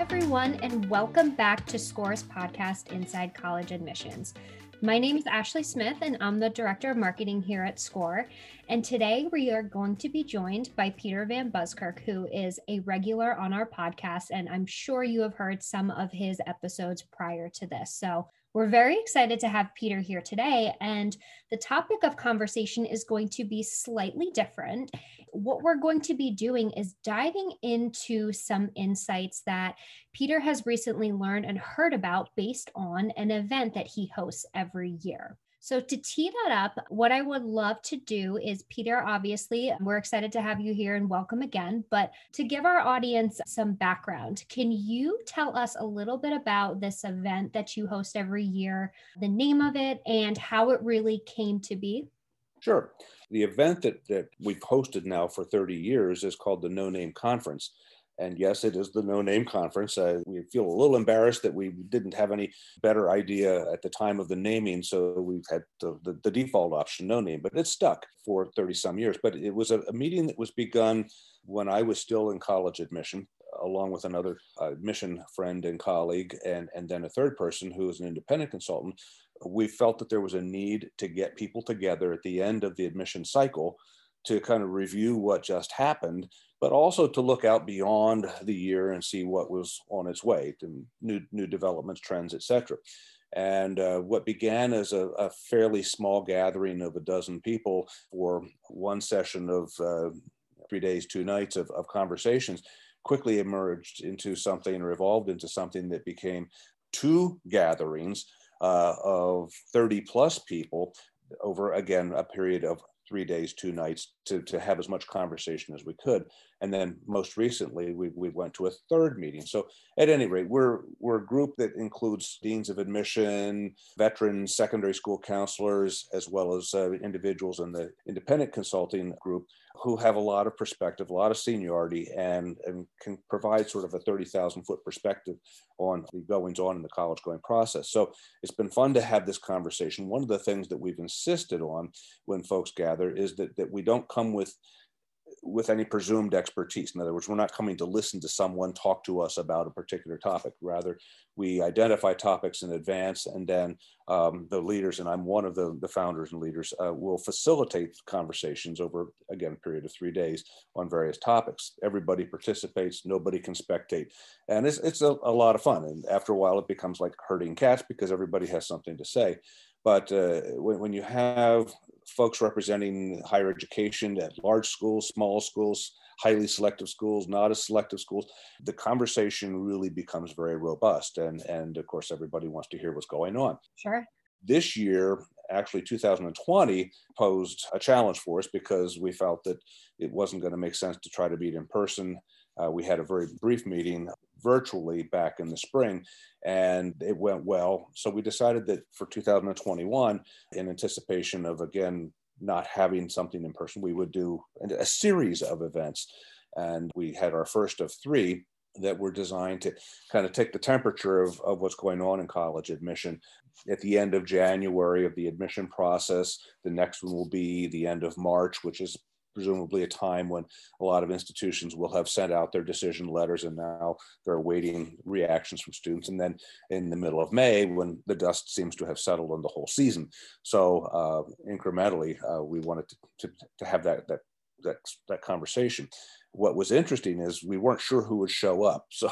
everyone, and welcome back to SCORE's podcast, Inside College Admissions. My name is Ashley Smith, and I'm the Director of Marketing here at SCORE. And today we are going to be joined by Peter Van Buskirk, who is a regular on our podcast. And I'm sure you have heard some of his episodes prior to this. So we're very excited to have Peter here today, and the topic of conversation is going to be slightly different. What we're going to be doing is diving into some insights that Peter has recently learned and heard about based on an event that he hosts every year. So, to tee that up, what I would love to do is, Peter, obviously, we're excited to have you here and welcome again. But to give our audience some background, can you tell us a little bit about this event that you host every year, the name of it, and how it really came to be? Sure. The event that, that we've hosted now for 30 years is called the No Name Conference. And yes, it is the no name conference. Uh, we feel a little embarrassed that we didn't have any better idea at the time of the naming. So we've had the, the, the default option, no name, but it's stuck for 30 some years. But it was a, a, meeting that was begun when I was still in college admission, along with another uh, admission friend and colleague, and, and then a third person who is an independent consultant. We felt that there was a need to get people together at the end of the admission cycle to kind of review what just happened but also to look out beyond the year and see what was on its way to new, new developments, trends, etc. And uh, what began as a, a, fairly small gathering of a dozen people for one session of uh, three days, two nights of, of conversations quickly emerged into something or evolved into something that became two gatherings uh, of 30 plus people over again a period of three days, two nights to, to have as much conversation as we could. And then most recently, we, we went to a third meeting. So at any rate, we're, we're a group that includes deans of admission, veterans, secondary school counselors, as well as uh, individuals in the independent consulting group who have a lot of perspective, a lot of seniority, and, and can provide sort of a 30,000 foot perspective on the goings on in the college going process. So it's been fun to have this conversation. One of the things that we've insisted on when folks gather is that, that we don't come with with any presumed expertise. In other words, we're not coming to listen to someone talk to us about a particular topic. Rather, we identify topics in advance, and then um, the leaders, and I'm one of the, the founders and leaders, uh, will facilitate conversations over, again, a period of three days on various topics. Everybody participates, nobody can spectate. And it's, it's a, a lot of fun. And after a while, it becomes like herding cats because everybody has something to say. But uh, when, when you have folks representing higher education at large schools, small schools, highly selective schools, not as selective schools, the conversation really becomes very robust. And, and of course, everybody wants to hear what's going on. Sure. This year, actually 2020 posed a challenge for us because we felt that it wasn't going to make sense to try to meet in person. Uh, we had a very brief meeting virtually back in the spring and it went well. So we decided that for 2021, in anticipation of again not having something in person, we would do a series of events. And we had our first of three that were designed to kind of take the temperature of, of what's going on in college admission. At the end of January of the admission process, the next one will be the end of March, which is presumably a time when a lot of institutions will have sent out their decision letters and now they're awaiting reactions from students. And then in the middle of May, when the dust seems to have settled on the whole season. So uh, incrementally, uh, we wanted to, to, to have that, that, that, that conversation what was interesting is we weren't sure who would show up. So,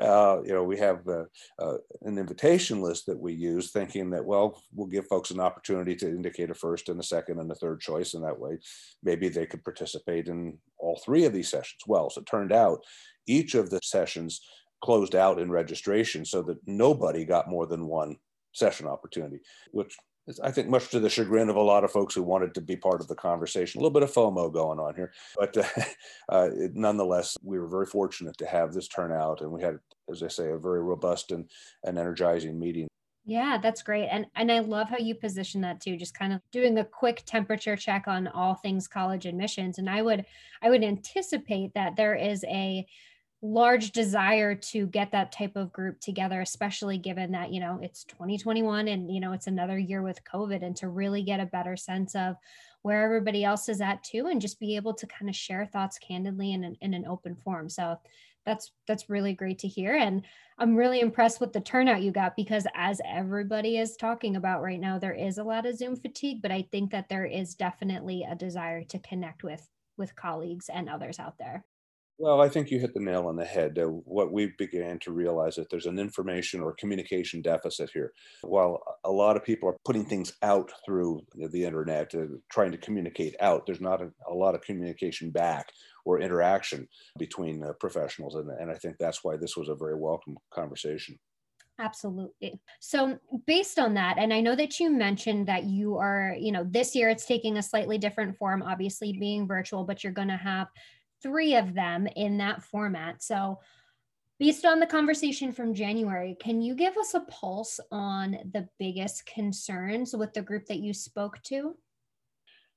uh, you know, we have uh, uh, an invitation list that we use, thinking that, well, we'll give folks an opportunity to indicate a first and a second and a third choice. And that way, maybe they could participate in all three of these sessions. Well, so it turned out each of the sessions closed out in registration so that nobody got more than one session opportunity, which I think much to the chagrin of a lot of folks who wanted to be part of the conversation. A little bit of FOMO going on here, but uh, uh, nonetheless, we were very fortunate to have this turnout, and we had, as I say, a very robust and, and energizing meeting. Yeah, that's great. And and I love how you position that too, just kind of doing a quick temperature check on all things college admissions. And I would I would anticipate that there is a large desire to get that type of group together especially given that you know it's 2021 and you know it's another year with covid and to really get a better sense of where everybody else is at too and just be able to kind of share thoughts candidly in an, in an open forum. So that's that's really great to hear and i'm really impressed with the turnout you got because as everybody is talking about right now there is a lot of zoom fatigue but i think that there is definitely a desire to connect with with colleagues and others out there well, I think you hit the nail on the head. Uh, what we began to realize that there's an information or communication deficit here. While a lot of people are putting things out through the internet, uh, trying to communicate out, there's not a, a, lot of communication back or interaction between uh, professionals. And, and I think that's why this was a very welcome conversation. Absolutely. So, based on that, and I know that you mentioned that you are, you know, this year it's taking a slightly different form, obviously being virtual, but you're going to have three of them in that format. So, based on the conversation from January, can you give us a pulse on the biggest concerns with the group that you spoke to?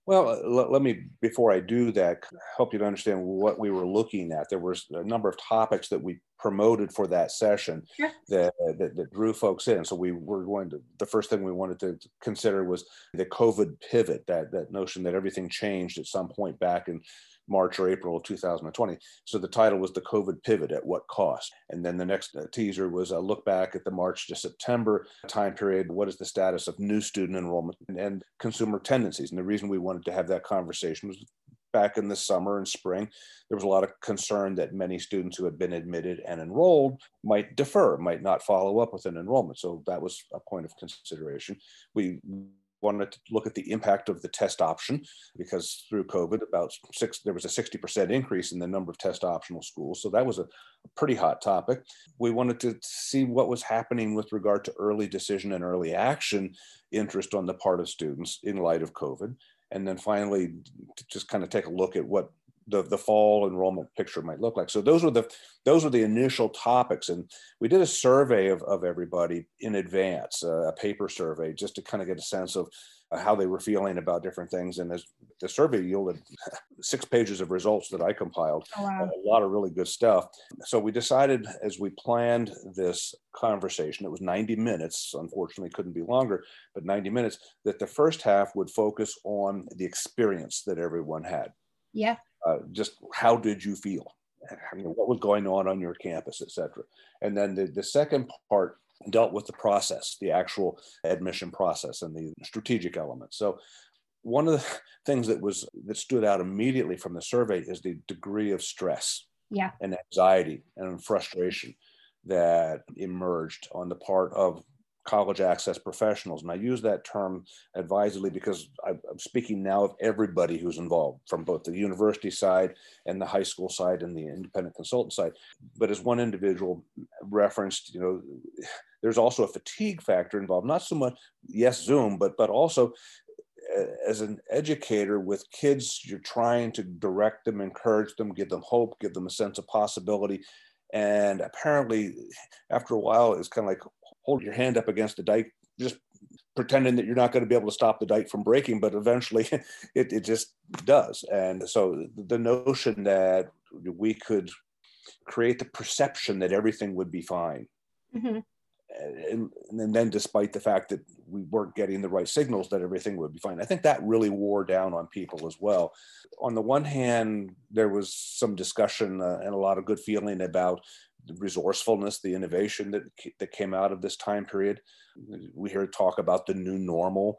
Well, let, let, me, before I do that, help you to understand what we were looking at. There was a number of topics that we promoted for that session sure. that, that, that, drew folks in. So we were going to, the first thing we wanted to consider was the COVID pivot, that, that notion that everything changed at some point back in March or April of 2020. So the title was The COVID Pivot at What Cost? And then the next uh, teaser was a look back at the March to September time period. What is the status of new student enrollment and, and consumer tendencies? And the reason we wanted to have that conversation was back in the summer and spring, there was a lot of concern that many students who had been admitted and enrolled might defer, might not follow up with an enrollment. So that was a point of consideration. We wanted to look at the impact of the test option because through COVID, about six, there was a 60% increase in the number of test optional schools. So that was a, pretty hot topic. We wanted to see what was happening with regard to early decision and early action interest on the part of students in light of COVID. And then finally, just kind of take a look at what the, the fall enrollment picture might look like. So those were the those were the initial topics, and we did a survey of, of everybody in advance, uh, a paper survey, just to kind of get a sense of how they were feeling about different things. And as the survey yielded six pages of results that I compiled, oh, wow. a lot of really good stuff. So we decided as we planned this conversation, it was 90 minutes, unfortunately couldn't be longer, but 90 minutes, that the first half would focus on the experience that everyone had. Yeah. Uh, just how did you feel? I mean, what was going on on your campus, et cetera. And then the, the second part dealt with the process, the actual admission process and the strategic elements. So one of the things that was that stood out immediately from the survey is the degree of stress yeah. and anxiety and frustration that emerged on the part of college access professionals. And I use that term advisedly because I'm speaking now of everybody who's involved from both the university side and the high school side and the independent consultant side. But as one individual referenced, you know, there's also a fatigue factor involved, not so much, yes, Zoom, but, but also uh, as an educator with kids, you're trying to direct them, encourage them, give them hope, give them a sense of possibility. And apparently, after a while, it's kind of like, hold your hand up against the dike, just pretending that you're not going to be able to stop the dike from breaking, but eventually it, it just does. And so the notion that we could create the perception that everything would be fine. Mm-hmm. And, and, then despite the fact that we weren't getting the right signals that everything would be fine i think that really wore down on people as well on the one hand there was some discussion uh, and a lot of good feeling about the resourcefulness, the innovation that that came out of this time period. We hear talk about the new normal.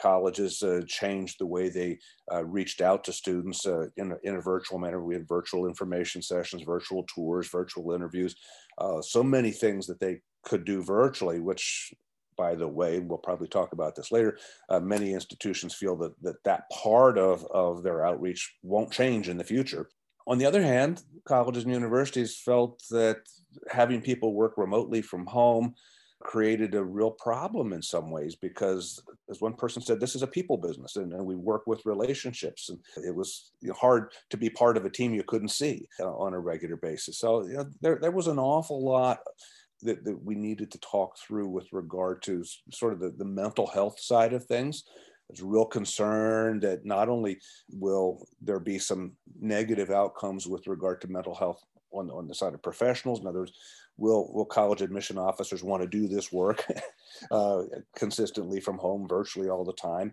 Colleges uh, changed the way they uh, reached out to students uh, in, a, in a virtual manner. We had virtual information sessions, virtual tours, virtual interviews, uh, so many things that they could do virtually, which by the way, we'll probably talk about this later. Uh, many institutions feel that, that that part of, of their outreach won't change in the future. On the other hand, colleges and universities felt that having people work remotely from home created a real problem in some ways because as one person said this is a people business and, and we work with relationships and it was hard to be part of a team you couldn't see uh, on a regular basis. So you know, there, there was an awful lot that, that we needed to talk through with regard to sort of the, the mental health side of things there's real concern that not only will there be some negative outcomes with regard to mental health on, on the side of professionals, in other words, will, will college admission officers want to do this work uh, consistently from home virtually all the time?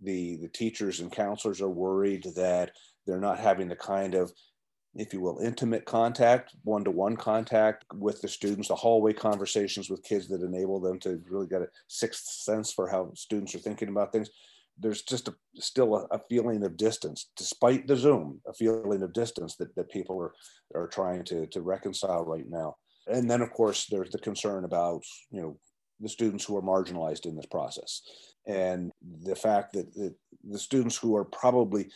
The, the teachers and counselors are worried that they're not having the kind of if you will, intimate contact, one to one contact with the students, the hallway conversations with kids that enable them to really get a sixth sense for how students are thinking about things. There's just a, still a, a, feeling of distance, despite the Zoom, a feeling of distance that, that people are, are trying to, to reconcile right now. And then, of course, there's the concern about, you know, the students who are marginalized in this process and the fact that, that the students who are probably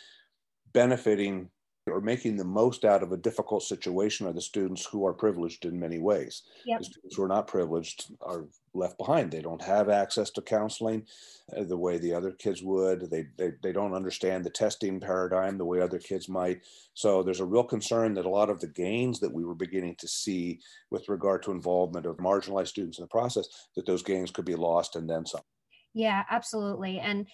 benefiting or making the most out of a difficult situation are the students who are privileged in many ways. Yep. The students who are not privileged are left behind. They don't have access to counseling uh, the way the other kids would. They, they, they don't understand the testing paradigm the way other kids might. So there's a real concern that a lot of the gains that we were beginning to see with regard to involvement of marginalized students in the process, that those gains could be lost and then some. Yeah, absolutely. And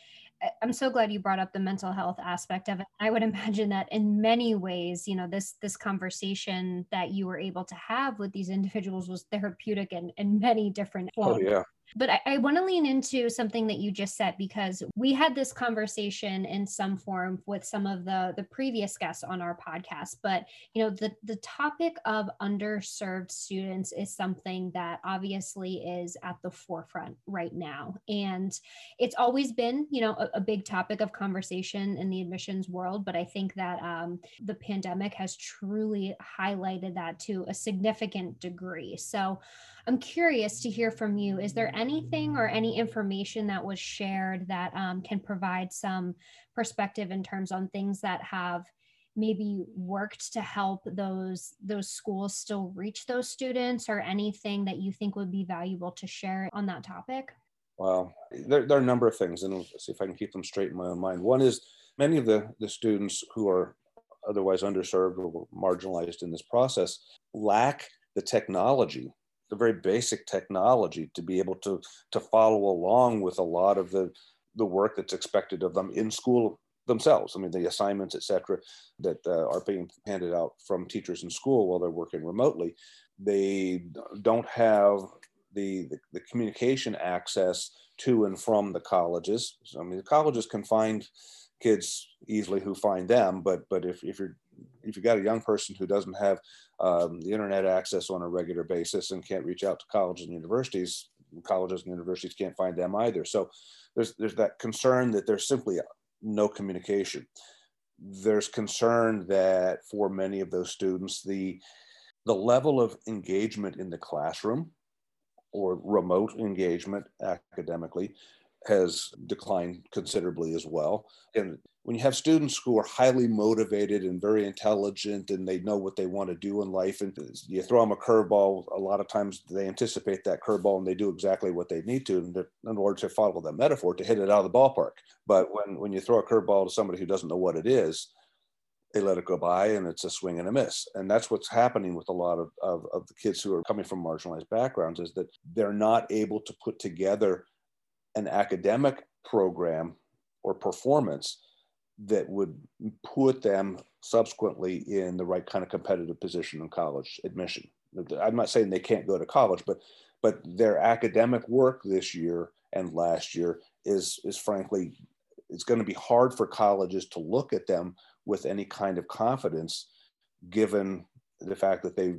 I'm so glad you brought up the mental health aspect of it. I would imagine that in many ways, you know, this this conversation that you were able to have with these individuals was therapeutic in, in many different. Oh yeah. But I, I want to lean into something that you just said because we had this conversation in some form with some of the the previous guests on our podcast. But you know, the the topic of underserved students is something that obviously is at the forefront right now, and it's always been you know a, a big topic of conversation in the admissions world. But I think that um, the pandemic has truly highlighted that to a significant degree. So I'm curious to hear from you. Is there anything or any information that was shared that um, can provide some perspective in terms on things that have maybe worked to help those those schools still reach those students or anything that you think would be valuable to share on that topic? Well, there, there are a number of things, and let's see if I can keep them straight in my own mind. One is many of the, the students who are otherwise underserved or marginalized in this process lack the technology the very basic technology to be able to to follow along with a lot of the the work that's expected of them in school themselves. I mean, the assignments, et cetera, that uh, are being handed out from teachers in school while they're working remotely, they don't have the, the, the communication access to and from the colleges. So, I mean, the colleges can find kids easily who find them, but but if, if you're if you've got a young person who doesn't have um, the internet access on a regular basis and can't reach out to colleges and universities, colleges and universities can't find them either. So there's there's that concern that there's simply no communication. There's concern that for many of those students, the the level of engagement in the classroom or remote engagement academically has declined considerably as well. And when you have students who are highly motivated and very intelligent and they know what they want to do in life and you throw them a curveball a lot of times they anticipate that curveball and they do exactly what they need to in, order to follow that metaphor to hit it out of the ballpark but when, when you throw a curveball to somebody who doesn't know what it is they let it go by and it's a swing and a miss and that's what's happening with a lot of, of, of the kids who are coming from marginalized backgrounds is that they're not able to put together an academic program or performance that would put them subsequently in the right kind of competitive position in college admission. I'm not saying they can't go to college, but but their academic work this year and last year is is frankly it's going to be hard for colleges to look at them with any kind of confidence given the fact that they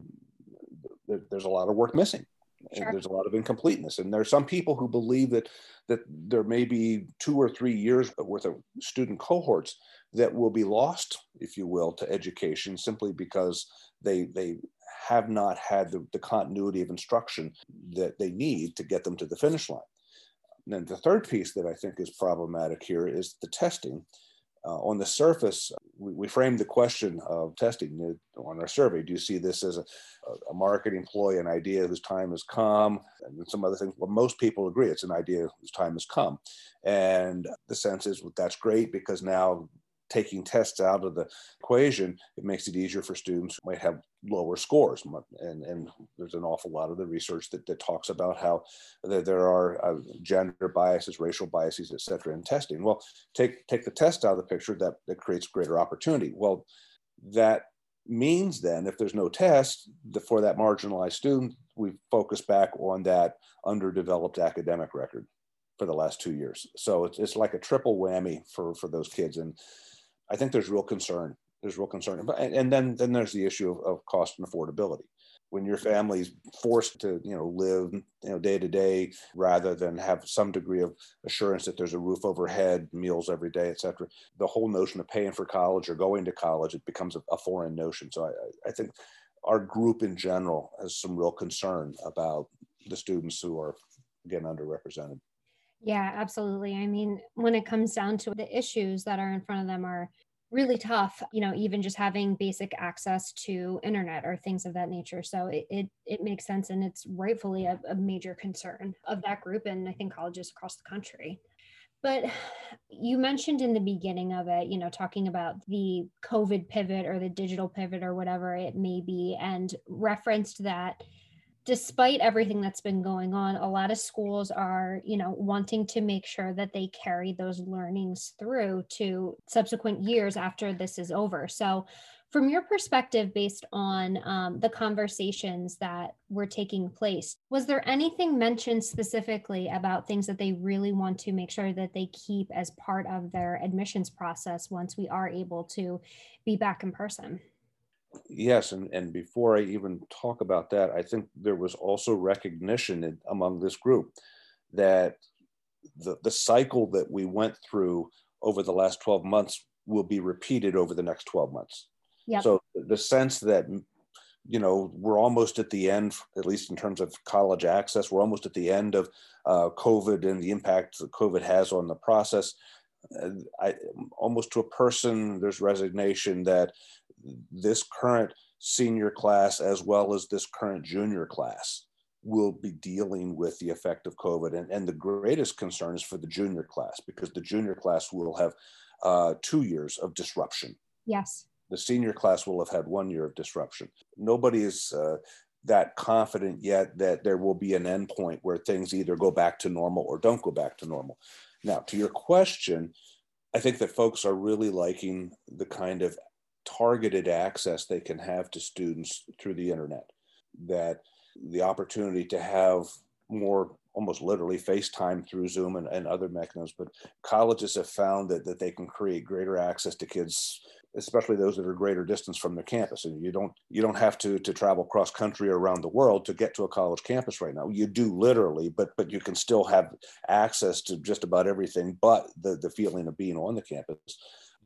there's a lot of work missing Sure. There's a lot of incompleteness, and there are some people who believe that that there may be two or three years worth of student cohorts that will be lost, if you will, to education simply because they they have not had the, the continuity of instruction that they need to get them to the finish line. And then the third piece that I think is problematic here is the testing uh, on the surface, we, we framed the question of testing on our survey. Do you see this as a, a marketing ploy, an idea whose time has come, and some other things? Well, most people agree it's an idea whose time has come. And the sense is well, that's great because now taking tests out of the equation, it makes it easier for students who might have lower scores. And, and there's an awful lot of the research that, that talks about how there are uh, gender biases, racial biases, et cetera, in testing. Well, take, take the test out of the picture, that, that creates greater opportunity. Well, that means then if there's no test the, for that marginalized student, we focus back on that underdeveloped academic record for the last two years. So it's, it's like a triple whammy for, for those kids. And I think there's real concern there's real concern. And, then then there's the issue of, of cost and affordability. When your family's forced to you know live you know day to day rather than have some degree of assurance that there's a roof overhead, meals every day, et cetera, the whole notion of paying for college or going to college it becomes a, a foreign notion. So I, I think our group in general has some real concern about the students who are again underrepresented. Yeah, absolutely. I mean, when it comes down to the issues that are in front of them are really tough, you know, even just having basic access to internet or things of that nature. So it it, it makes sense and it's rightfully a, a major concern of that group and I think colleges across the country. But you mentioned in the beginning of it, you know, talking about the COVID pivot or the digital pivot or whatever it may be, and referenced that despite everything that's been going on a lot of schools are you know wanting to make sure that they carry those learnings through to subsequent years after this is over. So from your perspective based on um, the conversations that were taking place was there anything mentioned specifically about things that they really want to make sure that they keep as part of their admissions process once we are able to be back in person yes, and, and before I even talk about that, I think there was also recognition in, among this group that the, the cycle that we went through over the last 12 months will be repeated over the next 12 months. Yep. So the sense that you know we're almost at the end, at least in terms of college access, we're almost at the end of uh, COVID and the impact that COVID has on the process. Uh, I almost to a person, there's resignation that this current senior class as well as this current junior class will be dealing with the effect of COVID. And, and the greatest concern is for the junior class because the junior class will have uh, two years of disruption. Yes. The senior class will have had one year of disruption. Nobody is uh, that confident yet that there will be an endpoint where things either go back to normal or don't go back to normal. Now, to your question, I think that folks are really liking the kind of targeted access they can have to students through the internet. That the opportunity to have more almost literally FaceTime through Zoom and, and other mechanisms, but colleges have found that, that they can create greater access to kids, especially those that are greater distance from their campus. And you don't you don't have to to travel cross country or around the world to get to a college campus right now. You do literally, but but you can still have access to just about everything but the, the feeling of being on the campus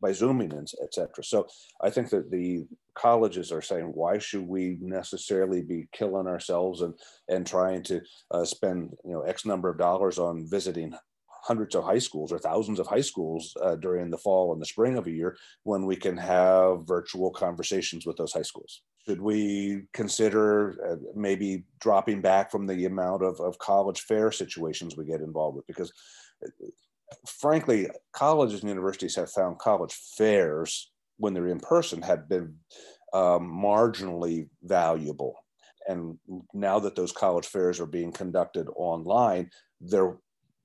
by zooming in, et cetera. So I think that the colleges are saying, why should we necessarily be killing ourselves and and trying to uh, spend you know X number of dollars on visiting hundreds of high schools or thousands of high schools uh, during the fall and the spring of a year when we can have virtual conversations with those high schools? Should we consider uh, maybe dropping back from the amount of, of college fair situations we get involved with? Because uh, frankly, colleges and universities have found college fairs when they're in person have been um, marginally valuable. And now that those college fairs are being conducted online, they're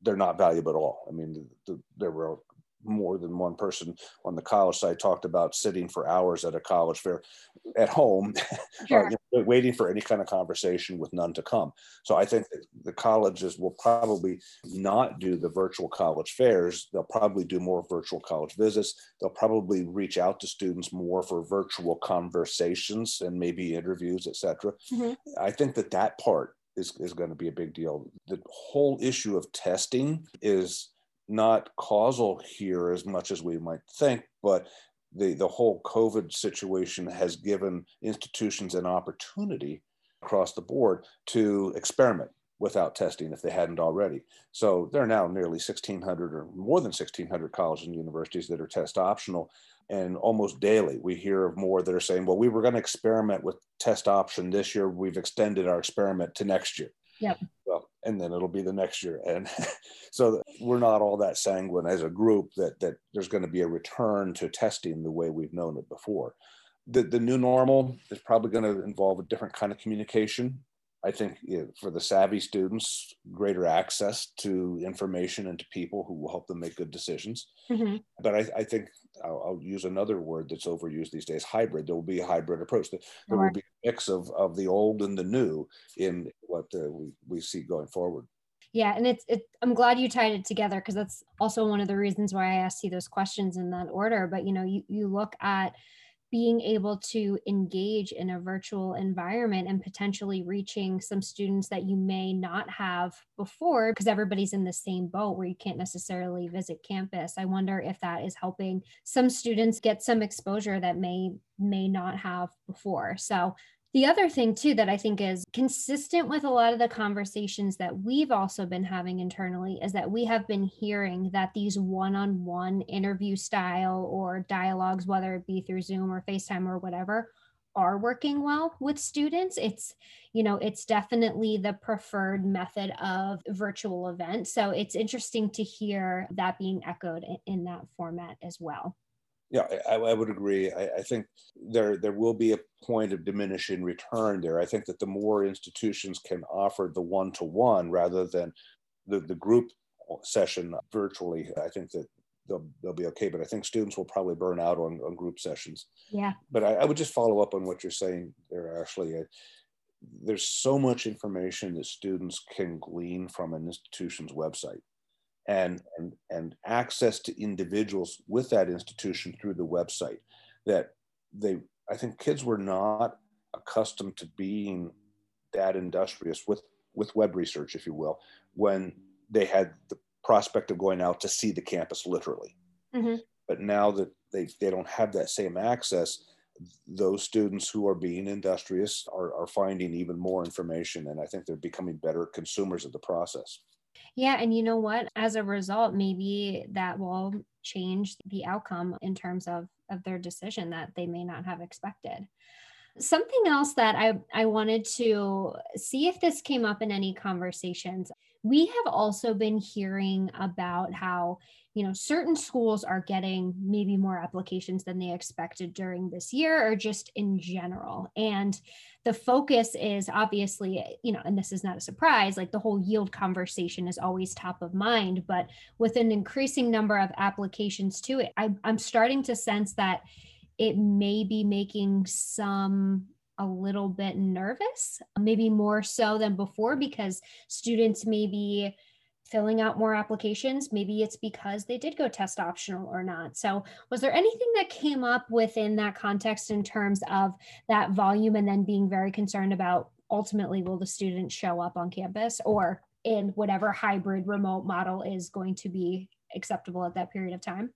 they're not valuable at all. I mean, the, the, there were more than one person on the college side talked about sitting for hours at a college fair at home, sure. uh, you know, waiting for any kind of conversation with none to come. So I think the colleges will probably not do the virtual college fairs. They'll probably do more virtual college visits. They'll probably reach out to students more for virtual conversations and maybe interviews, etc. Mm-hmm. I think that that part is, is going to be a big deal. The whole issue of testing is not causal here as much as we might think, but the, the whole COVID situation has given institutions an opportunity across the board to experiment without testing if they hadn't already. So there are now nearly 1,600 or more than 1,600 colleges and universities that are test optional. And almost daily, we hear of more that are saying, well, we were going to experiment with test option this year. We've extended our experiment to next year. Yep. Well, and then it'll be the next year. And so we're not all that sanguine as a group that that there's going to be a return to testing the way we've known it before. The the new normal is probably going to involve a different kind of communication. I think for the savvy students, greater access to information and to people who will help them make good decisions. Mm-hmm. But I, I think I'll, I'll, use another word that's overused these days hybrid. There will be a hybrid approach. There, there will be a mix of, of the old and the new in what uh, we, we see going forward. Yeah, and it's it, I'm glad you tied it together because that's also one of the reasons why I asked you those questions in that order. But you know, you you look at being able to engage in a virtual environment and potentially reaching some students that you may not have before because everybody's in the same boat where you can't necessarily visit campus. I wonder if that is helping some students get some exposure that may may not have before. So the other thing, too, that I think is consistent with a lot of the conversations that we've also been having internally is that we have been hearing that these one on one interview style or dialogues, whether it be through Zoom or FaceTime or whatever, are working well with students. It's, you know, it's definitely the preferred method of virtual event. So it's interesting to hear that being echoed in, in that format as well. Yeah, I, I would agree. I, I, think there there will be a point of diminishing return there. I think that the more institutions can offer the one to one rather than the, the group session virtually, I think that they'll, they'll be okay. But I think students will probably burn out on, on group sessions. Yeah. But I, I would just follow up on what you're saying there, Ashley. there's so much information that students can glean from an institution's website and, and, and access to individuals with that institution through the website that they, I think kids were not accustomed to being that industrious with, with web research, if you will, when they had the prospect of going out to see the campus literally. Mm-hmm. But now that they, they don't have that same access, those students who are being industrious are, are finding even more information. And I think they're becoming better consumers of the process. Yeah. And you know what? As a result, maybe that will change the outcome in terms of, of their decision that they may not have expected. Something else that I, I wanted to see if this came up in any conversations. We have also been hearing about how you know certain schools are getting maybe more applications than they expected during this year or just in general. And the focus is obviously you know and this is not a surprise like the whole yield conversation is always top of mind but with an increasing number of applications to it I, i'm starting to sense that it may be making some a little bit nervous maybe more so than before because students may be filling out more applications. Maybe it's because they did go test optional or not. So, was there anything that came up within that context in terms of that volume and then being very concerned about ultimately will the student show up on campus or in whatever hybrid remote model is going to be acceptable at that period of time?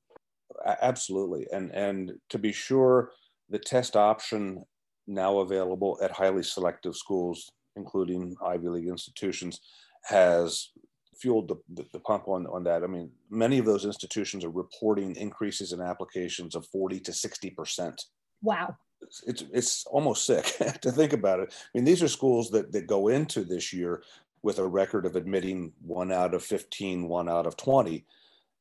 Absolutely. And and to be sure, the test option now available at highly selective schools, including Ivy League institutions, has fueled the, the, pump on, on that. I mean, many of those institutions are reporting increases in applications of 40 to 60%. Wow. It's, it's, it's almost sick to think about it. I mean, these are schools that, that go into this year with a record of admitting one out of 15, one out of 20.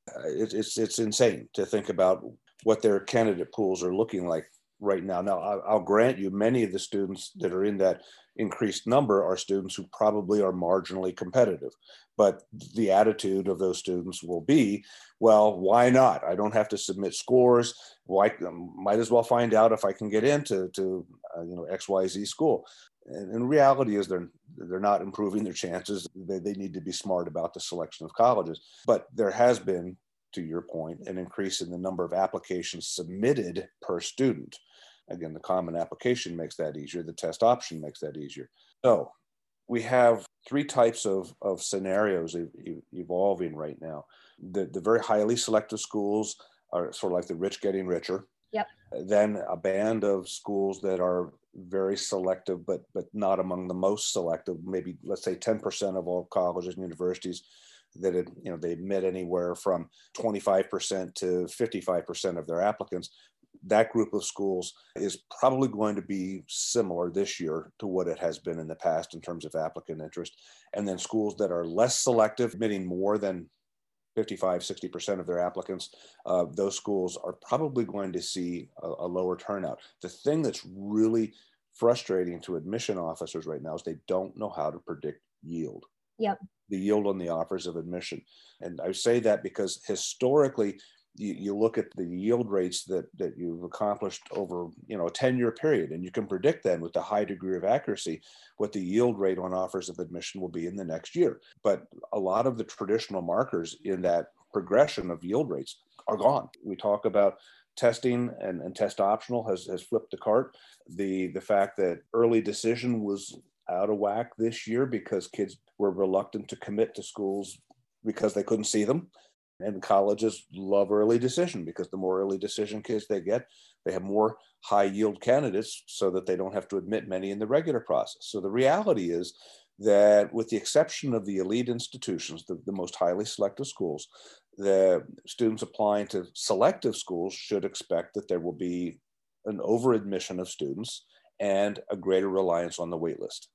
Uh, it, it's, it's insane to think about what their candidate pools are looking like right now. Now, I'll grant you, many of the students that are in that increased number are students who probably are marginally competitive. But the attitude of those students will be, well, why not? I don't have to submit scores. Why um, might as well find out if I can get into to uh, you know XYZ school. And, and reality is they're they're not improving their chances. They, they need to be smart about the selection of colleges. But there has been, to your point, an increase in the number of applications submitted per student. Again, the common application makes that easier. The test option makes that easier. So we have three types of, of scenarios e- evolving right now. The, the very highly selective schools are sort of like the rich getting richer. Yep. Then a band of schools that are very selective, but but not among the most selective. Maybe let's say 10% of all colleges and universities that it, you know they admit anywhere from 25% to 55% of their applicants that group of schools is probably going to be similar this year to what it has been in the past in terms of applicant interest. And then schools that are less selective, admitting more than 55, 60% of their applicants, uh, those schools are probably going to see a, a lower turnout. The thing that's really frustrating to admission officers right now is they don't know how to predict yield. Yep. The yield on the offers of admission. And I say that because historically, you, you look at the yield rates that, that you've accomplished over you know a 10 year period and you can predict then with a high degree of accuracy what the yield rate on offers of admission will be in the next year but a lot of the traditional markers in that progression of yield rates are gone. We talk about testing and, and test optional has, has flipped the cart. The, the fact that early decision was out of whack this year because kids were reluctant to commit to schools because they couldn't see them. And colleges love early decision because the more early decision kids they get, they have more high yield candidates so that they don't have to admit many in the regular process. So the reality is that, with the exception of the elite institutions, the, the most highly selective schools, the students applying to selective schools should expect that there will be an overadmission of students and a greater reliance on the waitlist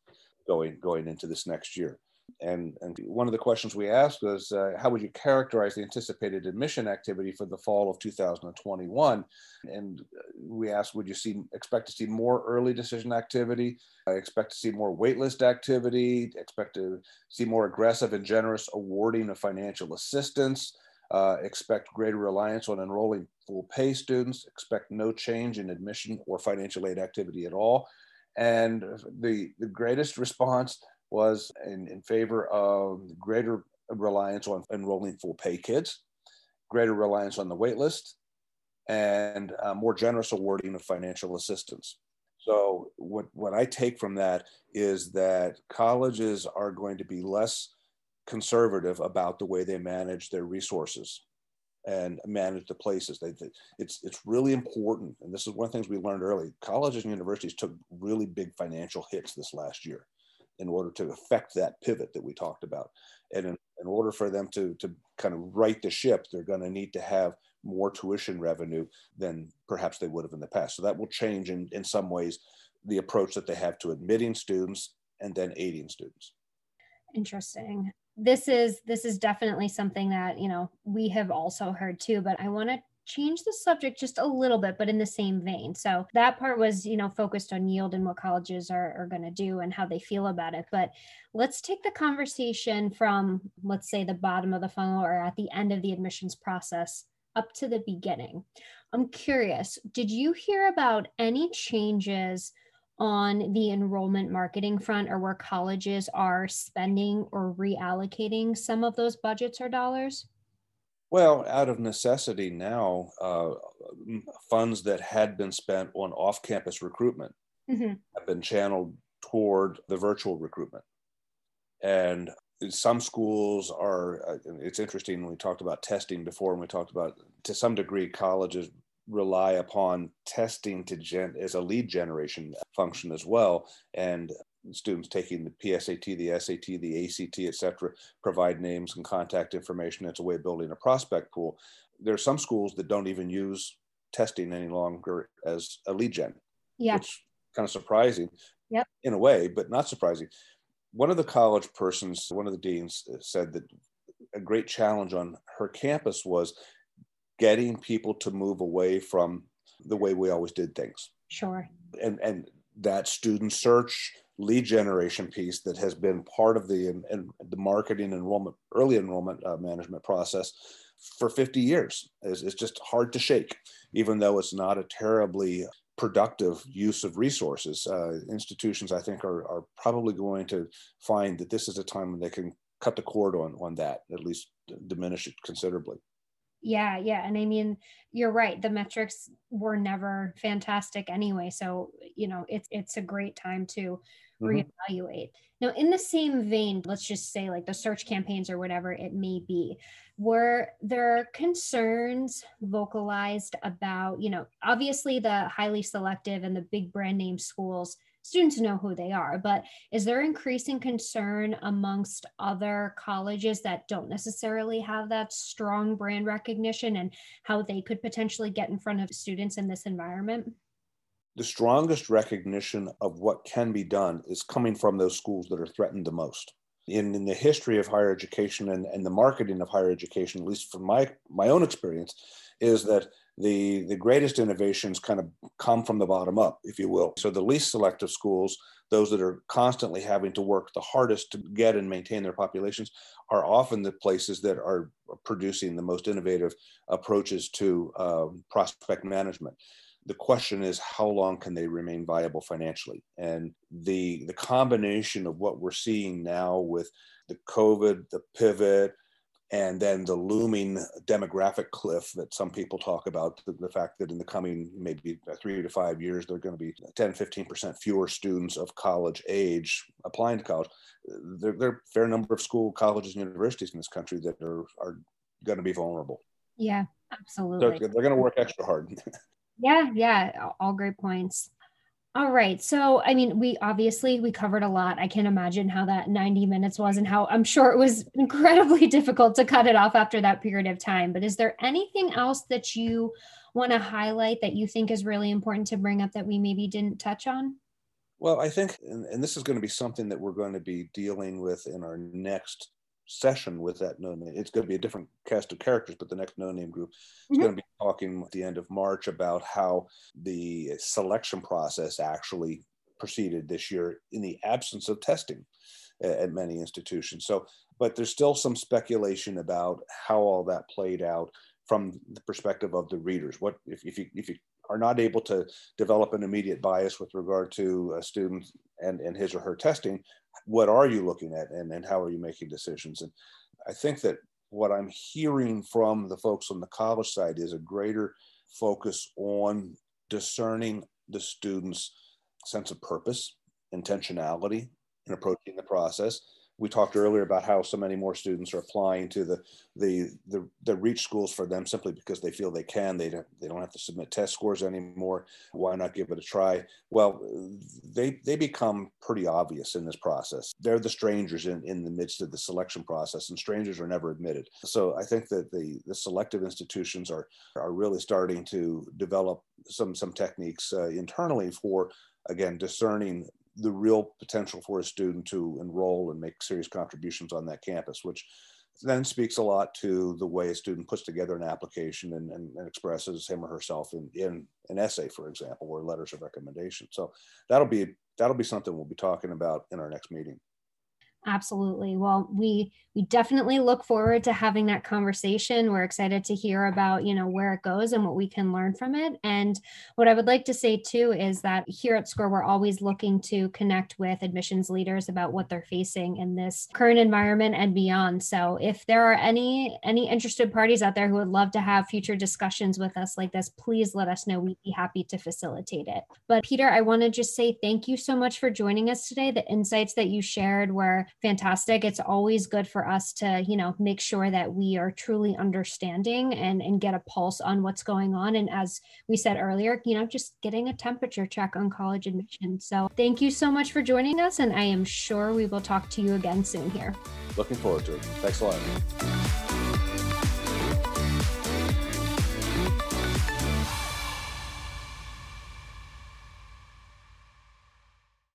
going going into this next year. And, and one of the questions we asked was, uh, how would you characterize the anticipated admission activity for the fall of 2021? And we asked, would you see expect to see more early decision activity? I expect to see more waitlist activity. Expect to see more aggressive and generous awarding of financial assistance. Uh, expect greater reliance on enrolling full pay students. Expect no change in admission or financial aid activity at all. And the, the greatest response was in, in favor of greater reliance on enrolling full pay kids, greater reliance on the waitlist, and uh, more generous awarding of financial assistance. So, what, what I take from that is that colleges are going to be less conservative about the way they manage their resources and manage the places. They, they, it's it's really important, and this is one of the things we learned early. Colleges and universities took really big financial hits this last year in order to affect that pivot that we talked about. And in, in order for them to, to kind of right the ship, they're going to need to have more tuition revenue than perhaps they would have in the past. So that will change in, in some ways the approach that they have to admitting students and then aiding students. Interesting. This is this is definitely something that, you know, we have also heard too, but I want to change the subject just a little bit, but in the same vein. So that part was, you know, focused on yield and what colleges are, are going to do and how they feel about it. But let's take the conversation from, let's say, the bottom of the funnel or at the end of the admissions process up to the beginning. I'm curious, did you hear about any changes? on the enrollment marketing front or where colleges are spending or reallocating some of those budgets or dollars? Well, out of necessity now, uh, funds that had been spent on off campus recruitment mm-hmm. have been channeled toward the virtual recruitment. And some schools are, uh, it's interesting, we talked about testing before, and we talked about to some degree, colleges rely upon testing to gen as a lead generation function as well. And students taking the PSAT, the SAT, the ACT, et cetera, provide names and contact information. It's a way of building a prospect pool. There are some schools that don't even use testing any longer as a lead gen, yeah. which kind of surprising yep. in a way, but not surprising. One of the college persons, one of the deans said that a great challenge on her campus was getting people to move away from the way we always did things. Sure. And and that student search lead generation piece that has been part of the and the marketing enrollment early enrollment uh, management process for 50 years. Is, is just hard to shake even though it's not a terribly productive use of resources. Uh, institutions i think are, are probably going to find that this is a time when they can cut the cord on on that at least diminish it considerably yeah, yeah. And I mean, you're right. The metrics were never fantastic anyway. So, you know, it's it's a great time to mm-hmm. reevaluate. Now, in the same vein, let's just say like the search campaigns or whatever it may be, were there concerns vocalized about, you know, obviously the highly selective and the big brand name schools, students know who they are, but is there increasing concern amongst other colleges that don't necessarily have that strong brand recognition and how they could potentially get in front of students in this environment? the strongest recognition of what can be done is coming from those schools that are threatened the most. In, in the history of higher education and, and the marketing of higher education, at least from my, my own experience, is that the, the greatest innovations kind of come from the bottom up, if you will. So the least selective schools, those that are constantly having to work the hardest to get and maintain their populations, are often the places that are producing the most innovative approaches to um, prospect management the question is how long can they remain viable financially and the the combination of what we're seeing now with the covid the pivot and then the looming demographic cliff that some people talk about the, the, fact that in the coming maybe uh, three to five years there are going to be 10 15% fewer students of college age applying to college. There, there, are a fair number of school colleges and universities in this country that are, are going to be vulnerable. Yeah absolutely. they're, they're going to work extra hard. Yeah yeah all great points all right. So, I mean, we obviously we covered a lot. I can't imagine how that 90 minutes was and how I'm sure it was incredibly difficult to cut it off after that period of time. But is there anything else that you want to highlight that you think is really important to bring up that we maybe didn't touch on? Well, I think, and, and this is going to be something that we're going to be dealing with in our next session with that no name. It's going to be a different cast of characters, but the next no name group is mm-hmm. going to be talking at the end of March about how the selection process actually proceeded this year in the absence of testing at many institutions. So, but there's still some speculation about how all that played out from the perspective of the readers. What if, if you if you are not able to develop an immediate bias with regard to uh, a student and, and his or her testing, what are you looking at and, and how are you making decisions? And I think that what I'm hearing from the folks on the college side is a greater focus on discerning the students' sense of purpose, intentionality in approaching the process, we talked earlier about how so many more students are applying to the the the, the reach schools for them simply because they feel they can. They don't they don't have to submit test scores anymore. Why not give it a try? Well they they become pretty obvious in this process. They're the strangers in, in the midst of the selection process and strangers are never admitted. So i think that the the selective institutions are are really starting to develop some some techniques uh, internally for again discerning the real potential for a student to enroll and make serious contributions on that campus, which then speaks a lot to the way a student puts together an application and, and, and expresses him or herself in, in an essay, for example, or letters of recommendation. So that'll be that'll be something we'll be talking about in our next meeting. Absolutely. Well, we we definitely look forward to having that conversation. We're excited to hear about, you know, where it goes and what we can learn from it. And what I would like to say too is that here at SCORE, we're always looking to connect with admissions leaders about what they're facing in this current environment and beyond. So if there are any any interested parties out there who would love to have future discussions with us like this, please let us know. We'd be happy to facilitate it. But Peter, I want to just say thank you so much for joining us today. The insights that you shared were fantastic. It's always good for us to, you know, make sure that we are truly understanding and, and get a pulse on what's going on. And as we said earlier, you know, just getting a temperature check on college admission. So thank you so much for joining us. And I am sure we will talk to you again soon here. Looking forward to it. Thanks a lot.